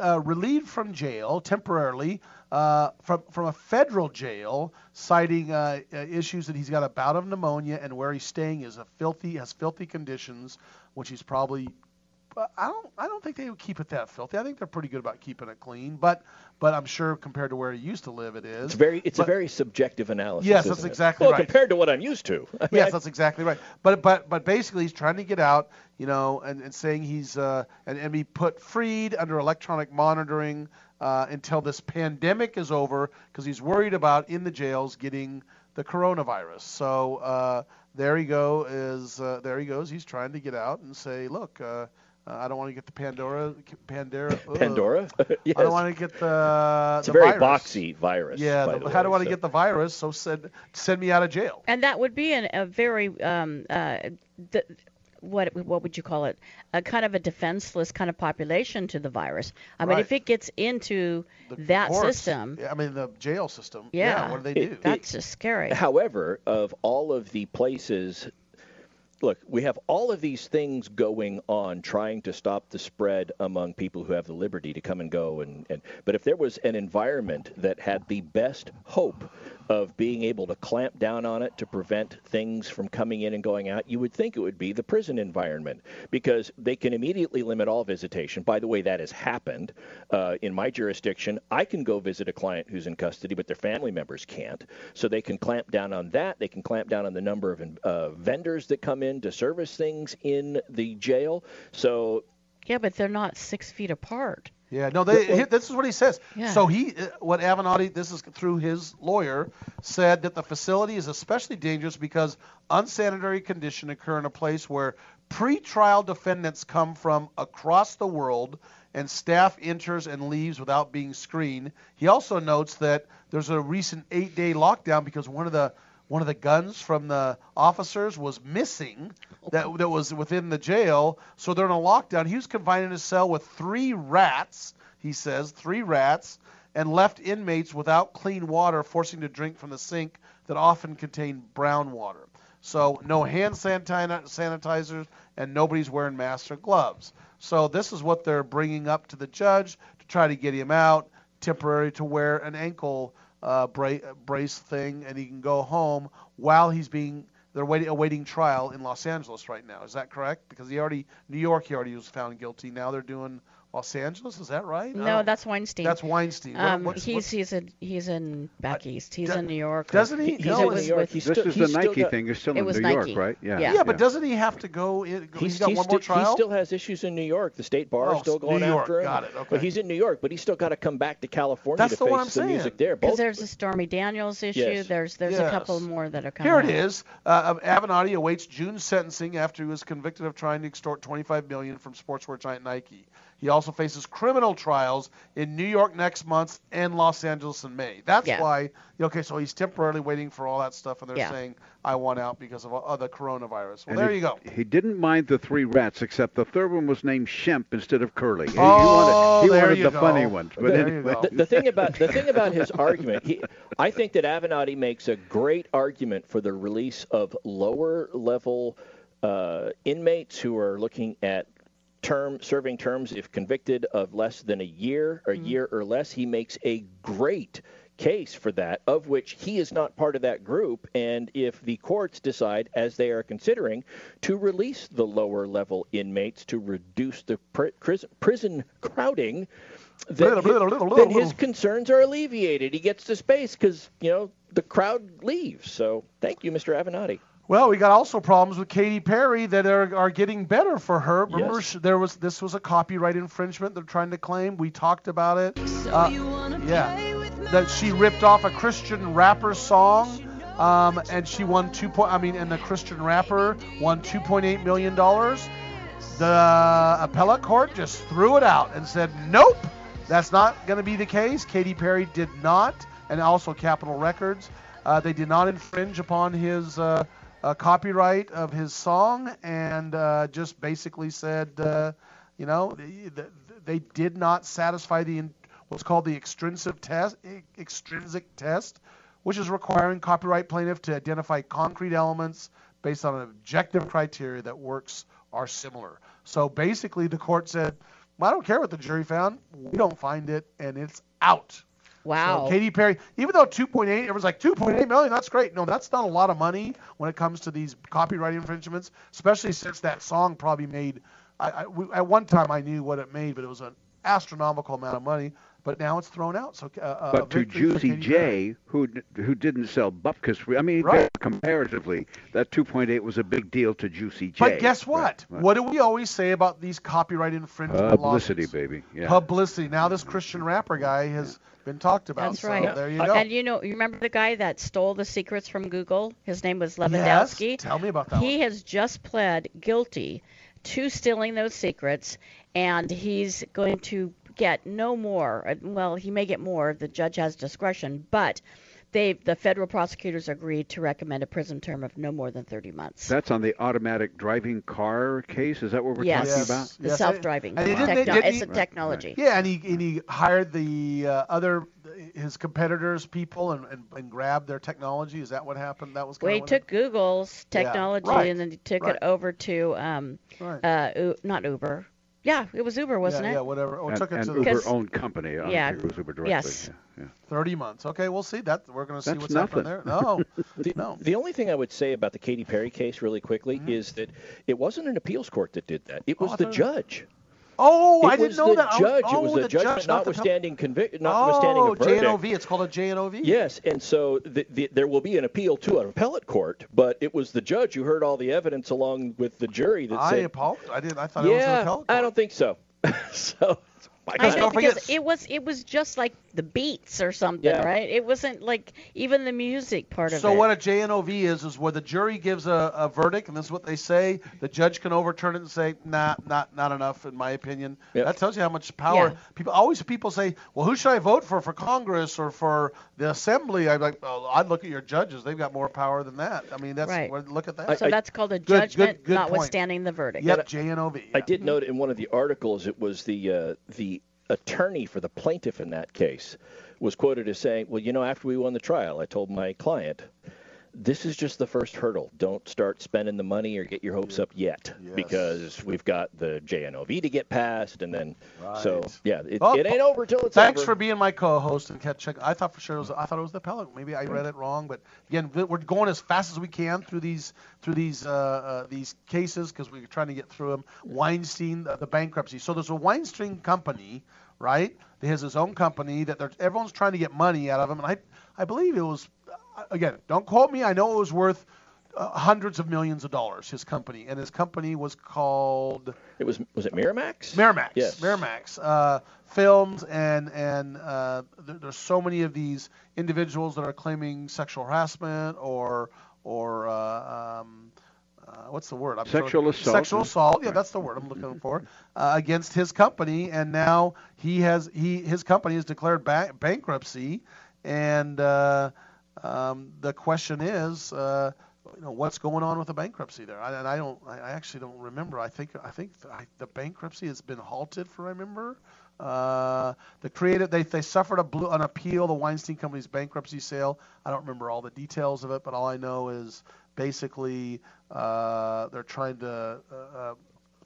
Speaker 3: uh, relieved from jail temporarily uh, from from a federal jail, citing uh, uh, issues that he's got a bout of pneumonia and where he's staying is a filthy has filthy conditions, which he's probably. But I don't. I don't think they would keep it that filthy. I think they're pretty good about keeping it clean. But, but I'm sure compared to where he used to live, it is.
Speaker 4: It's very it's
Speaker 3: But-
Speaker 4: a very subjective analysis.
Speaker 3: Yes, that's
Speaker 4: it?
Speaker 3: exactly
Speaker 4: well,
Speaker 3: right.
Speaker 4: compared to what I'm used to. I mean,
Speaker 3: yes,
Speaker 4: I-
Speaker 3: that's exactly right. But but but basically, he's trying to get out, you know, and, and saying he's uh, and, and be put freed under electronic monitoring uh, until this pandemic is over, because he's worried about in the jails getting the coronavirus. So uh, there he go is uh, there he goes. He's trying to get out and say, look. Uh, uh, I don't want to get the Pandora, Pandora. ugh.
Speaker 4: Pandora?
Speaker 3: I don't want to get the.
Speaker 4: It's
Speaker 3: the
Speaker 4: a very
Speaker 3: virus.
Speaker 4: boxy virus.
Speaker 3: Yeah,
Speaker 4: by
Speaker 3: the,
Speaker 4: the
Speaker 3: how do I
Speaker 4: way,
Speaker 3: want to
Speaker 4: so-
Speaker 3: get the virus? So send send me out of jail.
Speaker 6: And that would be an, a very um, uh, the, what what would you call it? A kind of a defenseless kind of population to the virus. I mean, if it gets into
Speaker 3: The
Speaker 6: that
Speaker 3: courts,
Speaker 6: system,
Speaker 3: yeah, I mean the jail system.
Speaker 6: yeah,
Speaker 3: what do they do?
Speaker 6: that's just scary.
Speaker 4: However, of all of the places, look, we have all of these things going on trying to stop the spread among people who have the liberty to come and go. And, and but if there was an environment that had the best hope of being able to clamp down on it to prevent things from coming in and going out, you would think it would be the prison environment because they can immediately limit all visitation. By the way, that has happened uh, in my jurisdiction. I can go visit a client who's in custody, but their family members can't. So they can clamp down on that. They can clamp down on the number of uh, vendors that come in to service things in the jail. So
Speaker 6: yeah, but they're not six feet apart.
Speaker 3: Yeah, no, they, he- this is what he says.
Speaker 6: Yeah.
Speaker 3: So he, uh, what Avenatti, this is through his lawyer, said that the facility is especially dangerous because unsanitary conditions occur in a place where pre-trial defendants come from across the world and staff enters and leaves without being screened. He also notes that there's a recent eight-day lockdown because one of the one of the guns from the officers was missing that, that was within the jail. So they're in a lockdown. He was confined in his cell with three rats, he says, three rats, and left inmates without clean water, forcing to drink from the sink that often contained brown water. So no hand sanitizers, and nobody's wearing masks or gloves. So this is what they're bringing up to the judge to try to get him out temporary to wear an ankle uh, bra- brace thing, and he can go home while he's being they're waiting awaiting trial in Los Angeles right now. Is that correct? Because he already New York he already was found guilty. Now they're doing Los Angeles. Is that right?
Speaker 6: No,
Speaker 3: don't-
Speaker 6: that's Weinstein.
Speaker 3: That's Weinstein. What-
Speaker 6: Um,
Speaker 3: what's-
Speaker 6: he's
Speaker 3: what's-
Speaker 6: he's in he's in back east. He's
Speaker 3: do-
Speaker 6: in New York.
Speaker 3: doesn't he?
Speaker 6: He's
Speaker 3: No,
Speaker 6: in
Speaker 3: in New York.
Speaker 6: with-
Speaker 5: This
Speaker 4: still-
Speaker 5: is
Speaker 4: he's
Speaker 5: the
Speaker 4: still
Speaker 5: Nike
Speaker 4: got-
Speaker 5: thing. You're still in
Speaker 6: was
Speaker 5: New York,
Speaker 6: Nike.
Speaker 5: right? Yeah.
Speaker 6: Yeah.
Speaker 3: yeah, but doesn't he have to go? In,
Speaker 4: He's,
Speaker 3: he's got
Speaker 4: he's
Speaker 3: one more
Speaker 4: still,
Speaker 3: trial.
Speaker 4: he still has issues in New York. The state bar
Speaker 3: Oh,
Speaker 4: is still going
Speaker 3: New York.
Speaker 4: after him.
Speaker 3: Got it, okay.
Speaker 4: But he's in New York, but he's still got to come back to California
Speaker 3: That's
Speaker 4: to
Speaker 3: the
Speaker 4: face
Speaker 3: one I'm
Speaker 4: the
Speaker 3: saying.
Speaker 4: music there.
Speaker 6: Because there's a Stormy Daniels issue.
Speaker 4: Yes.
Speaker 6: There's there's a couple more that are coming.
Speaker 3: Here it is. Uh, Avenatti awaits June sentencing after he was convicted of trying to extort 25 million from sportswear giant Nike. He also faces criminal trials in New York next month and Los Angeles in May. That's
Speaker 6: Yeah.
Speaker 3: why. Okay, so he's temporarily waiting for all that stuff, and they're
Speaker 6: Yeah.
Speaker 3: saying I want out because of uh, the coronavirus. Well,
Speaker 5: And
Speaker 3: there
Speaker 5: he,
Speaker 3: you go.
Speaker 5: He didn't mind the three rats, except the third one was named Shemp instead of Curly. He, he
Speaker 3: Oh,
Speaker 5: wanted, he
Speaker 3: there
Speaker 5: wanted
Speaker 3: you
Speaker 5: the
Speaker 3: go.
Speaker 5: funny ones. But
Speaker 3: There
Speaker 5: anyway,
Speaker 4: the, the thing about the thing about his argument, he, I think that Avenatti makes a great argument for the release of lower level uh, inmates who are looking at term serving terms if convicted of less than a year, a mm-hmm. year or less. He makes a great case for that, of which he is not part of that group. And if the courts decide, as they are considering, to release the lower level inmates to reduce the pr- prison, prison crowding, then,
Speaker 3: Little,
Speaker 4: hi-
Speaker 3: little, little,
Speaker 4: then his concerns are alleviated. He gets to space because you know the crowd leaves. So thank you, Mr. Avenatti.
Speaker 3: Well, we got also problems with Katy Perry that are, are getting better for her. Remember,
Speaker 4: Yes.
Speaker 3: sh there was this was a copyright infringement they're trying to claim. We talked about it. Uh, yeah, that she ripped off a Christian rapper song, um, and she won two point. I mean, and the Christian rapper won 2.8 million dollars. The appellate court just threw it out and said, nope, that's not going to be the case. Katy Perry did not, and also Capitol Records. Uh, they did not infringe upon his uh, uh, copyright of his song, and uh, just basically said, uh, you know, they, they did not satisfy the what's called the extrinsic test, extrinsic test, which is requiring copyright plaintiff to identify concrete elements based on an objective criteria that works are similar. So basically, the court said, well, I don't care what the jury found. We don't find it, and it's out.
Speaker 6: Wow.
Speaker 3: So Katy Perry, even though 2.8, everyone's like 2.8 million, that's great. No, that's not a lot of money when it comes to these copyright infringements, especially since that song probably made. I, I, we, at one time I knew what it made, but it was an astronomical amount of money. But now it's thrown out. So, uh, uh,
Speaker 5: But to Juicy J, who who didn't sell Bupkis, I mean,
Speaker 3: Right.
Speaker 5: comparatively, that 2.8 was a big deal to Juicy J.
Speaker 3: But guess what?
Speaker 5: Right, right.
Speaker 3: What do we always say about these copyright infringement
Speaker 5: Publicity,
Speaker 3: lawsuits?
Speaker 5: baby. Yeah.
Speaker 3: Publicity. Now this Christian rapper guy has been talked about.
Speaker 6: That's
Speaker 3: so
Speaker 6: right.
Speaker 3: There you go.
Speaker 6: And you know, you remember the guy that stole the secrets from Google? His name was
Speaker 3: yes.
Speaker 6: Levandowski.
Speaker 3: Tell me about that.
Speaker 6: He has just pled guilty to stealing those secrets, and he's going to get no more. uh, Well, he may get more. The judge has discretion, but they, the federal prosecutors agreed to recommend a prison term of no more than 30 months.
Speaker 5: That's on the automatic driving car case. Is that what we're
Speaker 6: yes,
Speaker 5: talking about?
Speaker 6: the
Speaker 3: Yes,
Speaker 6: self-driving.
Speaker 3: and he
Speaker 6: techno-
Speaker 3: didn't
Speaker 6: it's
Speaker 3: he-
Speaker 6: a
Speaker 3: Right,
Speaker 6: technology.
Speaker 3: Yeah, and he and he hired the uh, other his competitors people and, and, and grabbed their technology. Is that what happened? That was
Speaker 6: Well,
Speaker 3: kind
Speaker 6: he
Speaker 3: of
Speaker 6: took Google's
Speaker 3: Yeah,
Speaker 6: technology
Speaker 3: right,
Speaker 6: and then he took
Speaker 3: right.
Speaker 6: it over to um,
Speaker 3: Right.
Speaker 6: uh, not Uber. Yeah, it was Uber, wasn't
Speaker 3: yeah,
Speaker 6: it?
Speaker 3: Yeah, whatever. Oh, or
Speaker 5: and
Speaker 3: took it
Speaker 5: and
Speaker 3: to
Speaker 5: Uber
Speaker 3: the
Speaker 6: Because-
Speaker 5: owned company. I
Speaker 6: yeah,
Speaker 5: think it was Uber directly.
Speaker 6: yes.
Speaker 5: Yeah, yeah.
Speaker 3: 30 months. Okay, we'll see that. We're going to see
Speaker 5: That's
Speaker 3: what's happening
Speaker 5: nothing.
Speaker 3: there. No,
Speaker 4: The,
Speaker 3: no.
Speaker 4: the only thing I would say about the Katy Perry case, really quickly, mm-hmm. is that it wasn't an appeals court that did that. It
Speaker 3: Oh,
Speaker 4: was
Speaker 3: I
Speaker 4: the
Speaker 3: thought it-
Speaker 4: judge.
Speaker 3: Oh,
Speaker 4: it
Speaker 3: I didn't know that.
Speaker 4: Judge.
Speaker 3: oh,
Speaker 4: it was oh,
Speaker 3: the
Speaker 4: a judgment
Speaker 3: judge, not the
Speaker 4: notwithstanding convict, notwithstanding
Speaker 3: oh,
Speaker 4: a verdict.
Speaker 3: JNOV. It's called a JNOV.
Speaker 4: Yes, and so the, the, there will be an appeal to an appellate court, but it was the judge who heard all the evidence along with the jury that
Speaker 3: I
Speaker 4: said, I
Speaker 3: apologize. I didn't. I thought it was an
Speaker 4: "Yeah,
Speaker 3: appellate
Speaker 4: I don't think so." so, my
Speaker 6: I
Speaker 3: Because
Speaker 6: know
Speaker 3: don't forget-
Speaker 6: because it was it was just like the beats or something,
Speaker 4: Yeah.
Speaker 6: right? It wasn't like even the music part of
Speaker 3: So
Speaker 6: it.
Speaker 3: So what a JNOV is is where the jury gives a, a verdict, and this is what they say. The judge can overturn it and say, "Nah, not not enough, in my opinion."
Speaker 4: Yep.
Speaker 3: That tells you how much power
Speaker 6: Yeah.
Speaker 3: people always people say, "Well, who should I vote for for Congress or for the Assembly?" I'm like, well, I'd look at your judges; they've got more power than that. I mean, that's
Speaker 6: Right.
Speaker 3: look at that.
Speaker 6: so that's called a
Speaker 3: Good- good-
Speaker 6: judgment,
Speaker 3: good point.
Speaker 6: notwithstanding the verdict.
Speaker 3: yep, JNOV.
Speaker 4: I did note in one of the articles it was the uh, the attorney for the plaintiff in that case was quoted as saying, "Well, you know, after we won the trial, I told my client." This is just the first hurdle. Don't start spending the money or get your hopes up yet,
Speaker 3: Yes.
Speaker 4: because we've got the JNOV to get passed, and then so yeah, it,
Speaker 3: Well,
Speaker 4: it ain't over till it's
Speaker 3: Thanks
Speaker 4: over.
Speaker 3: for being my co-host and checking. I thought for sure it was. I thought it was the appellate. Maybe I read it wrong, but again, we- we're going as fast as we can through these through these uh, uh, these cases because we're trying to get through them. Weinstein, the, the bankruptcy. So there's a Weinstein company, right? That has his own company that everyone's trying to get money out of him, and I I believe it was again. Don't quote me. I know it was worth. Uh, hundreds of millions of dollars, his company, and his company was called
Speaker 4: It was was it Miramax?
Speaker 3: Miramax.
Speaker 4: Yes.
Speaker 3: Miramax. Uh, films and and uh, there, there's so many of these individuals that are claiming sexual harassment or or uh, um, uh, what's the word? I'm
Speaker 5: Sexual
Speaker 3: throwing-
Speaker 5: assault.
Speaker 3: Sexual assault. Yeah, that's the word I'm looking for. Uh, against his company, and now he has he his company has declared ba- bankruptcy, and uh, um, the question is. Uh, you know what's going on with the bankruptcy there, I, and I don't. I actually don't remember. I think I think the, I, the bankruptcy has been halted for. I remember. Uh, the creative they they suffered a blue, an appeal. The Weinstein Company's bankruptcy sale. I don't remember all the details of it, but all I know is basically uh, they're trying to uh, uh,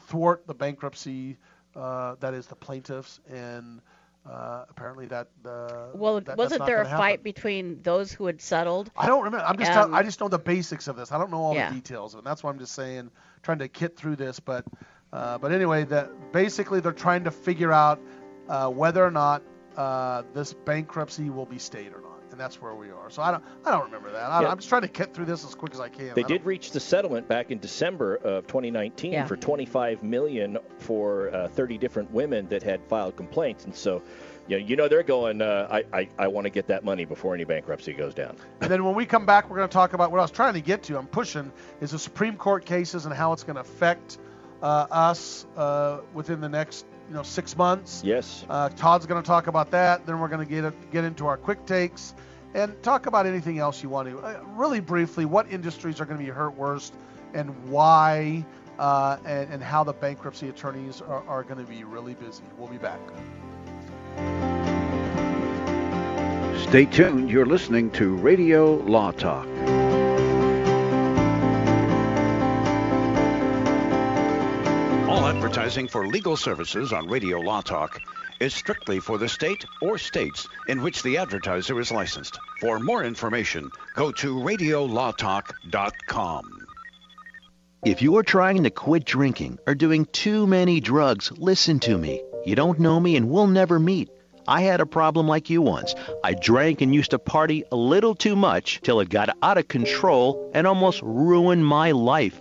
Speaker 3: thwart the bankruptcy uh, that is the plaintiffs and. Uh, apparently that uh,
Speaker 6: Well,
Speaker 3: that,
Speaker 6: wasn't there a fight between those who had settled?
Speaker 3: I don't remember. I'm just
Speaker 6: Um,
Speaker 3: I just know the basics of this. I don't know all
Speaker 6: Yeah.
Speaker 3: the details, of and that's why I'm just saying, trying to kit through this. But uh, but anyway, that basically they're trying to figure out uh, whether or not uh, this bankruptcy will be stayed or not, and that's where we are. So I don't I don't remember that. I,
Speaker 4: Yeah.
Speaker 3: I'm just trying to kit through this as quick as I can.
Speaker 4: They
Speaker 3: I
Speaker 4: did reach the settlement back in December of 2019
Speaker 6: Yeah.
Speaker 4: for 25 million for uh, 30 different women that had filed complaints, and so. You know, you know they're going. Uh, I, I, I want to get that money before any bankruptcy goes down.
Speaker 3: And then when we come back, we're going to talk about what I was trying to get to. I'm pushing is the Supreme Court cases and how it's going to affect uh, us uh, within the next you know six months.
Speaker 4: Yes.
Speaker 3: Uh, Todd's going to talk about that. Then we're going to get get into our quick takes and talk about anything else you want to. Uh, really briefly, what industries are going to be hurt worst and why, uh, and, and how the bankruptcy attorneys are, are going to be really busy. We'll be back.
Speaker 5: Stay tuned. You're listening to Radio Law Talk.
Speaker 2: All advertising for legal services on Radio Law Talk is strictly for the state or states in which the advertiser is licensed. For more information, go to radiolawtalk.com.
Speaker 15: If you're trying to quit drinking or doing too many drugs, listen to me. You don't know me and we'll never meet. I had a problem like you once. I drank and used to party a little too much till it got out of control and almost ruined my life.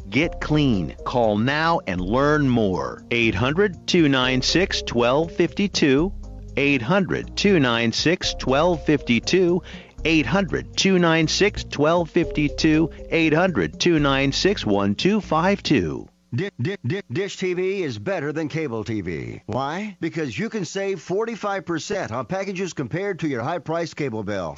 Speaker 15: Get clean. Call now and learn more. 800 296 1252. 800 296 1252. 800 296 1252. 800 296 1252.
Speaker 1: Di- di- di- Dish TV is better than cable TV. Why? Because you can save 45% on packages compared to your high priced cable bill.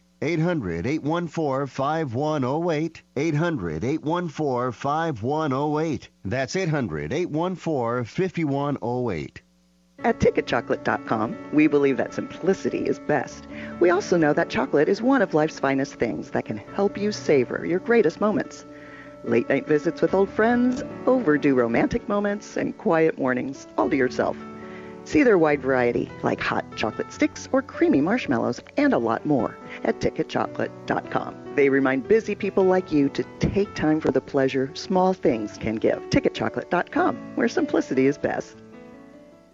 Speaker 1: 800 814 5108. 800 814 5108. That's 800 814 5108.
Speaker 16: At ticketchocolate.com, we believe that simplicity is best. We also know that chocolate is one of life's finest things that can help you savor your greatest moments. Late night visits with old friends, overdue romantic moments, and quiet mornings all to yourself. See their wide variety, like hot chocolate sticks or creamy marshmallows, and a lot more at ticketchocolate.com. They remind busy people like you to take time for the pleasure small things can give. Ticketchocolate.com, where simplicity is best.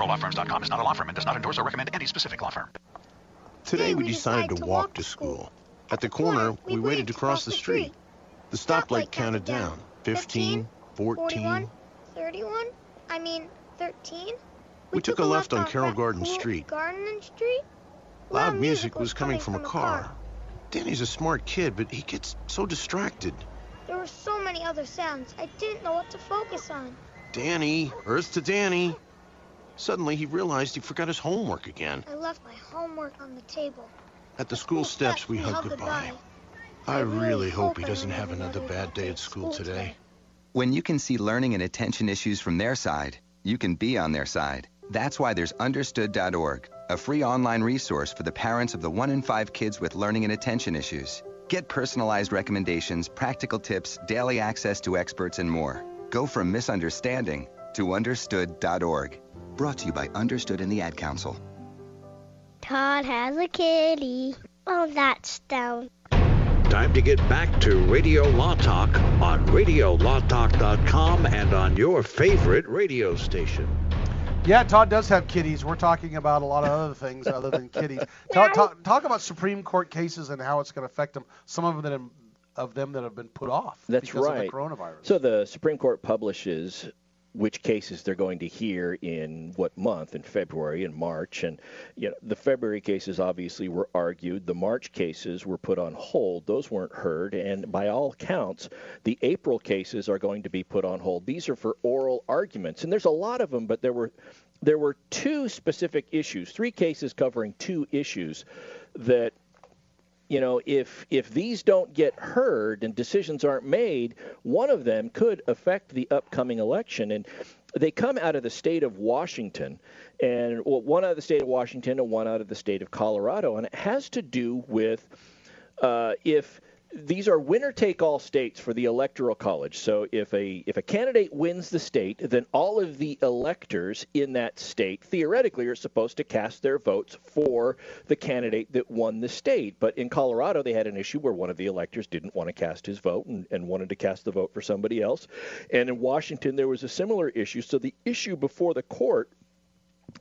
Speaker 17: ProLawFirms.com is not a law firm and does not endorse or recommend any specific law firm.
Speaker 18: Today we decided to walk to school. At the corner, we waited to cross the street. The stoplight counted down. 15, 14.
Speaker 14: 31? I mean, 13?
Speaker 18: We took a left on Carroll Garden Street.
Speaker 14: Garden Street?
Speaker 18: Loud music was coming from a car. Danny's a smart kid, but he gets so distracted.
Speaker 14: There were so many other sounds. I didn't know what to focus on.
Speaker 18: Danny, Earth to Danny. Suddenly, he realized he forgot his homework again.
Speaker 14: I left my homework on the table.
Speaker 18: At the school steps, we hugged goodbye. I really hope he doesn't have another bad day at school today.
Speaker 19: When you can see learning and attention issues from their side, you can be on their side. That's why there's understood.org, a free online resource for the parents of the one in five kids with learning and attention issues. Get personalized recommendations, practical tips, daily access to experts, and more. Go from misunderstanding to understood.org. Brought to you by Understood and the Ad Council.
Speaker 14: Todd has a kitty. Oh, that's down.
Speaker 5: Time to get back to Radio Law Talk on RadioLawTalk.com and on your favorite radio station.
Speaker 3: Yeah, Todd does have kitties. We're talking about a lot of other things other than kitties. Talk, talk, talk about Supreme Court cases and how it's going to affect them. Some of them that have, of them that have been put off
Speaker 4: That's
Speaker 3: because
Speaker 4: right.
Speaker 3: of the coronavirus.
Speaker 4: So the Supreme Court publishes which cases they're going to hear in what month? In February and March. And you know the February cases obviously were argued. The March cases were put on hold. Those weren't heard. And by all counts the April cases are going to be put on hold. These are for oral arguments. And there's a lot of them but there were there were two specific issues three cases covering two issues that you know, if if these don't get heard and decisions aren't made, one of them could affect the upcoming election. And they come out of the state of Washington, and well, one out of the state of Washington and one out of the state of Colorado, and it has to do with uh, if these are winner take all states for the electoral college. So if a if a candidate wins the state, then all of the electors in that state theoretically are supposed to cast their votes for the candidate that won the state. But in Colorado they had an issue where one of the electors didn't want to cast his vote and, and wanted to cast the vote for somebody else. And in Washington there was a similar issue. So the issue before the court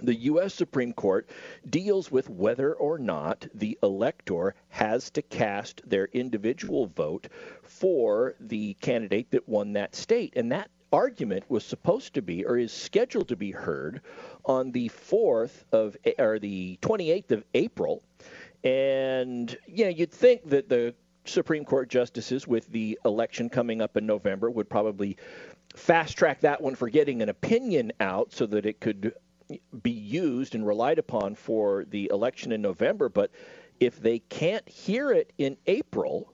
Speaker 4: the U.S. Supreme Court deals with whether or not the elector has to cast their individual vote for the candidate that won that state. And that argument was supposed to be or is scheduled to be heard on the 4th of or the 28th of April. And you know, you'd think that the Supreme Court justices with the election coming up in November would probably fast track that one for getting an opinion out so that it could be used and relied upon for the election in November. But if they can't hear it in April,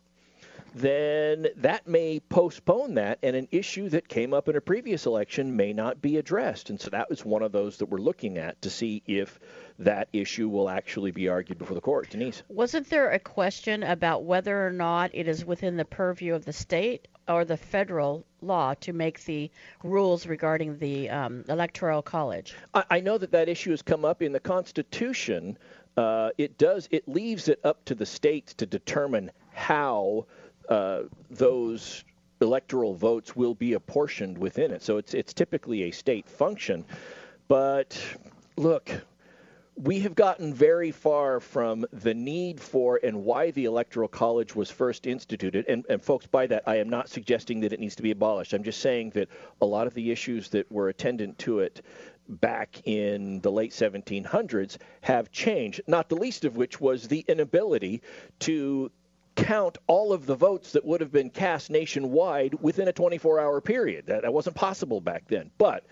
Speaker 4: then that may postpone that, and an issue that came up in a previous election may not be addressed. And so that was one of those that we're looking at to see if that issue will actually be argued before the court. Denise.
Speaker 6: Wasn't there a question about whether or not it is within the purview of the state or the federal law to make the rules regarding the um, electoral college?
Speaker 4: I, I know that that issue has come up in the Constitution. Uh, it does. It leaves it up to the states to determine how uh, those electoral votes will be apportioned within it. So it's it's typically a state function. But look, we have gotten very far from the need for and why the Electoral College was first instituted. And, and, folks, by that, I am not suggesting that it needs to be abolished. I'm just saying that a lot of the issues that were attendant to it back in the late 1700s have changed, not the least of which was the inability to count all of the votes that would have been cast nationwide within a 24 hour period. That, that wasn't possible back then. But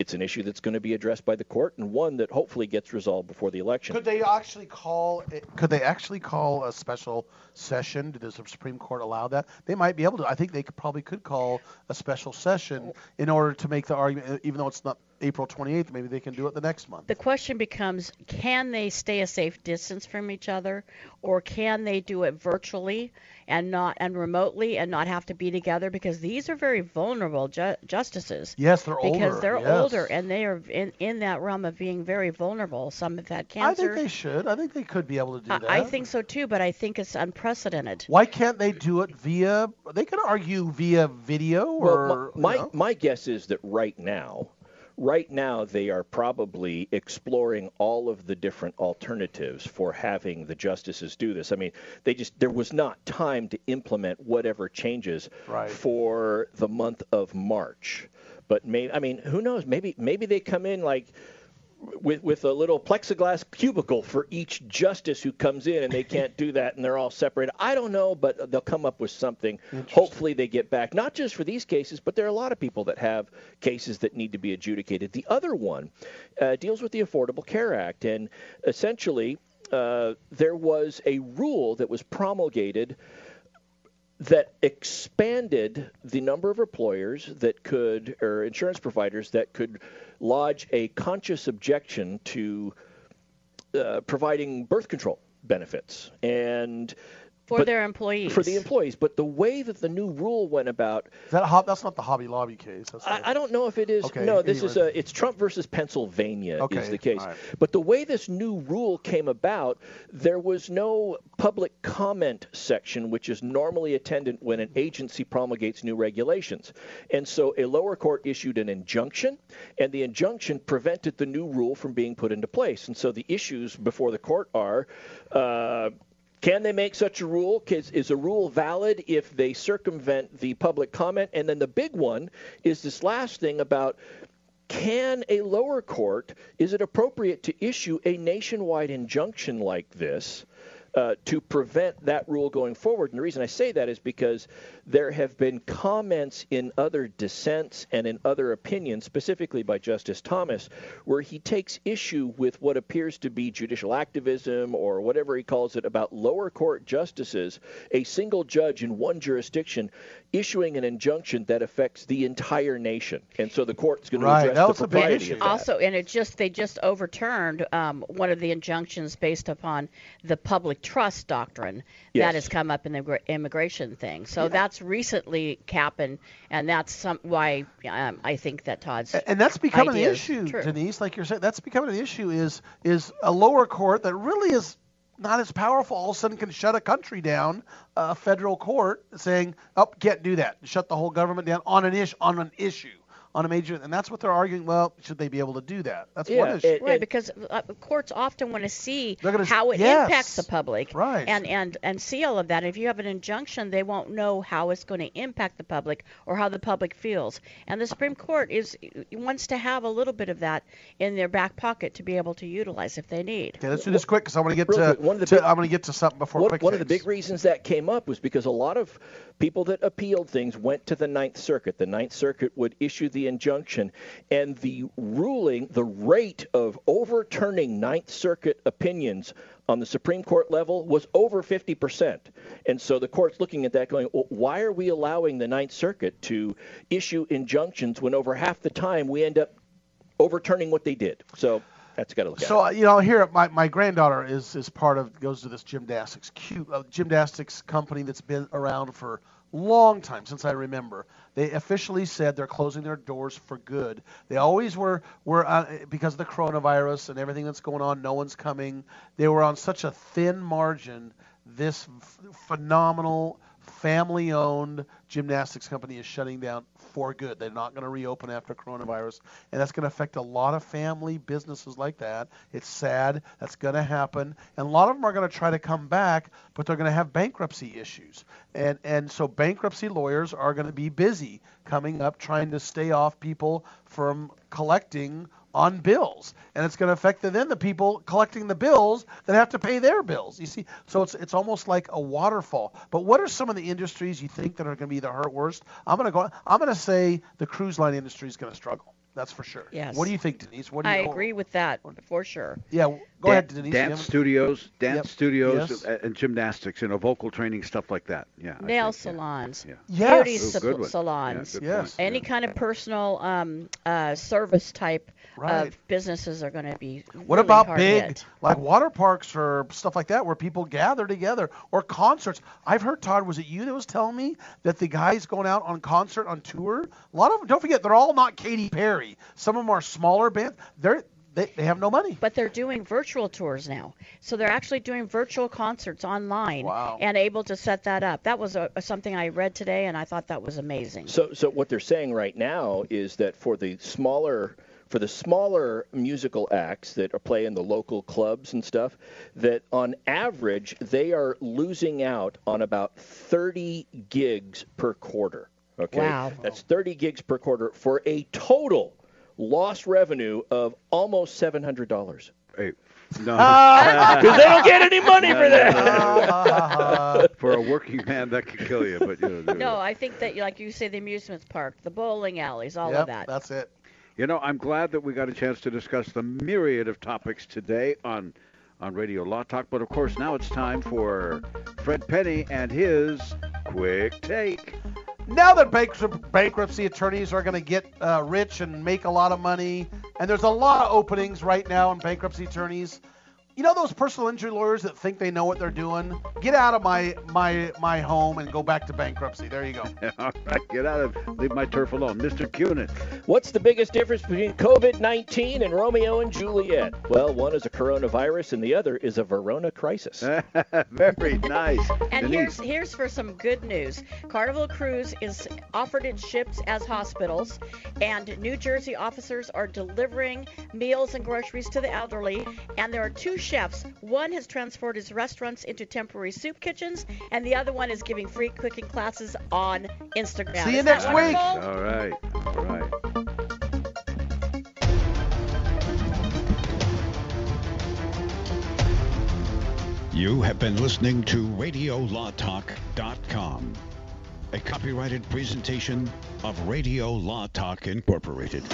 Speaker 4: it's an issue that's going to be addressed by the court and one that hopefully gets resolved before the election.
Speaker 3: Could they actually call? Could they actually call a special session? Did the Supreme Court allow that? They might be able to. I think they could, probably could call a special session in order to make the argument, even though it's not April 28th. Maybe they can do it the next month.
Speaker 6: The question becomes: Can they stay a safe distance from each other, or can they do it virtually and not and remotely and not have to be together? Because these are very vulnerable ju- justices.
Speaker 3: Yes, they're older.
Speaker 6: Because they're
Speaker 3: yes.
Speaker 6: older and they are in, in that realm of being very vulnerable. Some have had cancer.
Speaker 3: I think they should. I think they could be able to do
Speaker 6: I,
Speaker 3: that.
Speaker 6: I think so too, but I think it's unprecedented.
Speaker 3: Why can't they do it via? They could argue via video or.
Speaker 4: Well, my
Speaker 3: you know.
Speaker 4: my guess is that right now, right now they are probably exploring all of the different alternatives for having the justices do this. I mean, they just there was not time to implement whatever changes
Speaker 3: Right.
Speaker 4: for the month of March. But maybe I mean, who knows? Maybe maybe they come in like with with a little plexiglass cubicle for each justice who comes in, and they can't do that, and they're all separated. I don't know, but they'll come up with something. Hopefully, they get back not just for these cases, but there are a lot of people that have cases that need to be adjudicated. The other one uh, deals with the Affordable Care Act, and essentially. Uh, there was a rule that was promulgated that expanded the number of employers that could, or insurance providers that could lodge a conscious objection to uh, providing birth control benefits. And
Speaker 6: For
Speaker 4: but-
Speaker 6: their employees.
Speaker 4: For the employees. But the way that the new rule went about,
Speaker 3: Is that hob- that's not the Hobby Lobby case. That's
Speaker 4: I, I don't know if it is.
Speaker 3: Okay,
Speaker 4: no, this is a it's Trump versus Pennsylvania
Speaker 3: Okay,
Speaker 4: is the case.
Speaker 3: all right.
Speaker 4: But the way this new rule came about, there was no public comment section, which is normally attendant when an agency promulgates new regulations. And so a lower court issued an injunction, and the injunction prevented the new rule from being put into place. And so the issues before the court are. Uh, can they make such a rule? Is, is a rule valid if they circumvent the public comment? And then the big one is this last thing about can a lower court, is it appropriate to issue a nationwide injunction like this uh, to prevent that rule going forward? And the reason I say that is because there have been comments in other dissents and in other opinions, specifically by Justice Thomas, where he takes issue with what appears to be judicial activism or whatever he calls it about lower court justices, a single judge in one jurisdiction issuing an injunction that affects the entire nation. And so the court's going to
Speaker 3: Right,
Speaker 4: address
Speaker 3: that
Speaker 4: the
Speaker 3: was a big
Speaker 4: propriety
Speaker 3: issue.
Speaker 4: of that.
Speaker 6: Also, and it just they just overturned um, one of the injunctions based upon the public trust doctrine
Speaker 4: Yes.
Speaker 6: that has come up in the immigration thing. So that's recently happened, and that's some why um, I think that Todd's
Speaker 3: and that's becoming
Speaker 6: idea
Speaker 3: the
Speaker 6: is
Speaker 3: issue. Denise. Like you're saying, that's becoming the issue. Is is a lower court that really is not as powerful all of a sudden can shut a country down, a federal court saying, "Oh, can't do that. Shut the whole government down on an issue, on an issue, on a major." And that's what they're arguing. Well, should they be able to do that? That's one issue.
Speaker 6: right, because uh, courts often want to see
Speaker 3: gonna-
Speaker 6: how it
Speaker 3: yes.
Speaker 6: impacts the public,
Speaker 3: Right.
Speaker 6: and and and see all of that. If you have an injunction, they won't know how it's going to impact the public or how the public feels. And the Supreme Court is wants to have a little bit of that in their back pocket to be able to utilize if they need.
Speaker 3: Okay, let's do this quick because I want to get to,
Speaker 4: one of the
Speaker 3: to,
Speaker 4: big,
Speaker 3: I'm going to get to something before
Speaker 4: One,
Speaker 3: quick
Speaker 4: one of the big reasons that came up was because a lot of people that appealed things went to the Ninth Circuit. The Ninth Circuit would issue the injunction, and the ruling, the rate of overturning Ninth Circuit opinions on the Supreme Court level was over 50%. And so the court's looking at that going, well, why are we allowing the Ninth Circuit to issue injunctions when over half the time we end up overturning what they did? So that's got to look at.
Speaker 3: So uh, you know, here my, my granddaughter is is part of goes to this gymnastics cute uh, gymnastics company that's been around for a long time since I remember. They officially said they're closing their doors for good. They always were were uh, because of the coronavirus and everything that's going on. No one's coming. They were on such a thin margin. This f- phenomenal family-owned gymnastics company is shutting down for good. They're not going to reopen after coronavirus, and that's going to affect a lot of family businesses like that. It's sad. That's going to happen, and a lot of them are going to try to come back, but they're going to have bankruptcy issues, and and so bankruptcy lawyers are going to be busy coming up trying to stay off people from collecting on bills, and it's going to affect the, then the people collecting the bills that have to pay their bills. You see, so it's it's almost like a waterfall. But what are some of the industries you think that are going to be the hurt worst? I'm going to go. I'm going to say the cruise line industry is going to struggle. That's for sure.
Speaker 6: Yes.
Speaker 3: What do you think, Denise? What do you?
Speaker 6: I
Speaker 3: you,
Speaker 6: agree with that for sure.
Speaker 3: Yeah, go
Speaker 5: Dan-
Speaker 3: ahead, Denise. You
Speaker 5: Dance
Speaker 3: haven't-
Speaker 5: studios, dance
Speaker 3: Yep.
Speaker 5: studios,
Speaker 3: Yes.
Speaker 5: and gymnastics, you know, vocal training, stuff like that. Yeah.
Speaker 6: Nail
Speaker 5: think,
Speaker 6: salons,
Speaker 5: Yeah.
Speaker 3: Yes.
Speaker 6: beauty
Speaker 5: Ooh,
Speaker 6: sa- salons,
Speaker 5: Yeah, Yes. point.
Speaker 6: any kind of personal um, uh, service type
Speaker 3: Right.
Speaker 6: of businesses are going to be.
Speaker 3: What
Speaker 6: really
Speaker 3: about
Speaker 6: hard
Speaker 3: big,
Speaker 6: hit.
Speaker 3: like water parks or stuff like that, where people gather together, or concerts? I've heard Todd, was it you that was telling me that the guys going out on concert on tour? A lot of them, don't forget, they're all not Katy Perry. Some of them are smaller bands. They're they, they have no money.
Speaker 6: But they're doing virtual tours now, so they're actually doing virtual concerts online
Speaker 3: Wow.
Speaker 6: and able to set that up. That was a, something I read today, and I thought that was amazing.
Speaker 4: So, so what they're saying right now is that for the smaller, for the smaller musical acts that are playing the local clubs and stuff, that on average they are losing out on about 30 gigs per quarter. Okay,
Speaker 6: Wow.
Speaker 4: that's 30 gigs per quarter for a total lost revenue of almost seven hundred dollars.
Speaker 5: Hey, no, ah.
Speaker 4: because they don't get any money for
Speaker 5: that. for a working man, that could kill you. But you know,
Speaker 6: No, I think that, like you say, the amusement park, the bowling alleys, all
Speaker 3: Yep,
Speaker 6: of that.
Speaker 3: That's it.
Speaker 5: You know, I'm glad that we got a chance to discuss the myriad of topics today on on Radio Law Talk. But of course, now it's time for Fred Penny and his quick take.
Speaker 3: Now that bank- bankruptcy attorneys are going to get uh, rich and make a lot of money, and there's a lot of openings right now in bankruptcy attorneys. You know those personal injury lawyers that think they know what they're doing? Get out of my my my home and go back to bankruptcy. There you go.
Speaker 5: All right, get out of leave my turf alone, Mr. Cunin.
Speaker 4: What's the biggest difference between COVID 19 and Romeo and Juliet? Well, one is a coronavirus and the other is a Verona crisis.
Speaker 5: Very nice.
Speaker 6: And
Speaker 4: Denise.
Speaker 6: here's here's for some good news. Carnival Cruise is offered its ships as hospitals, and New Jersey officers are delivering meals and groceries to the elderly. And there are two chefs. One has transformed his restaurants into temporary soup kitchens, and the other one is giving free cooking classes on Instagram.
Speaker 3: See you
Speaker 6: Isn't
Speaker 3: next week.
Speaker 5: All right, all right.
Speaker 20: You have been listening to RadioLawTalk.com, a copyrighted presentation of Radio Law Talk Incorporated.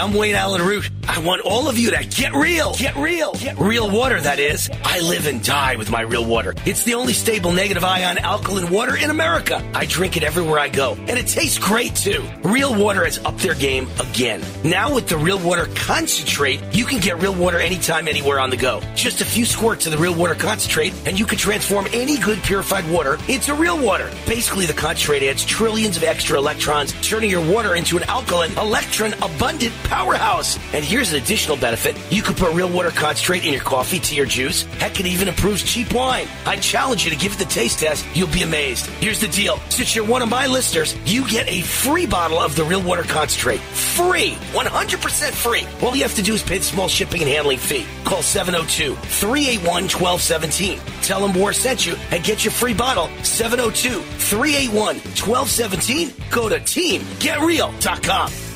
Speaker 21: I'm Wayne Allyn Root. I want all of you to get real. Get real. Get real water, that is. I live and die with my real water. It's the only stable negative ion alkaline water in America. I drink it everywhere I go, and it tastes great too. Real water has upped their game again. Now with the real water concentrate, you can get real water anytime, anywhere on the go. Just a few squirts of the real water concentrate, and you can transform any good purified water into real water. Basically, the concentrate adds trillions of extra electrons, turning your water into an alkaline, electron abundant powerhouse. And here's an additional benefit. You can put real water concentrate in your coffee, tea, or juice. Heck, it even improves cheap wine. I challenge you to give it the taste test. You'll be amazed. Here's the deal. Since you're one of my listeners, you get a free bottle of the real water concentrate. Free. 100% free. All you have to do is pay the small shipping and handling fee. Call 702-381-1217. Tell them War sent you and get your free bottle. 702-381-1217. Go to teamgetreal.com.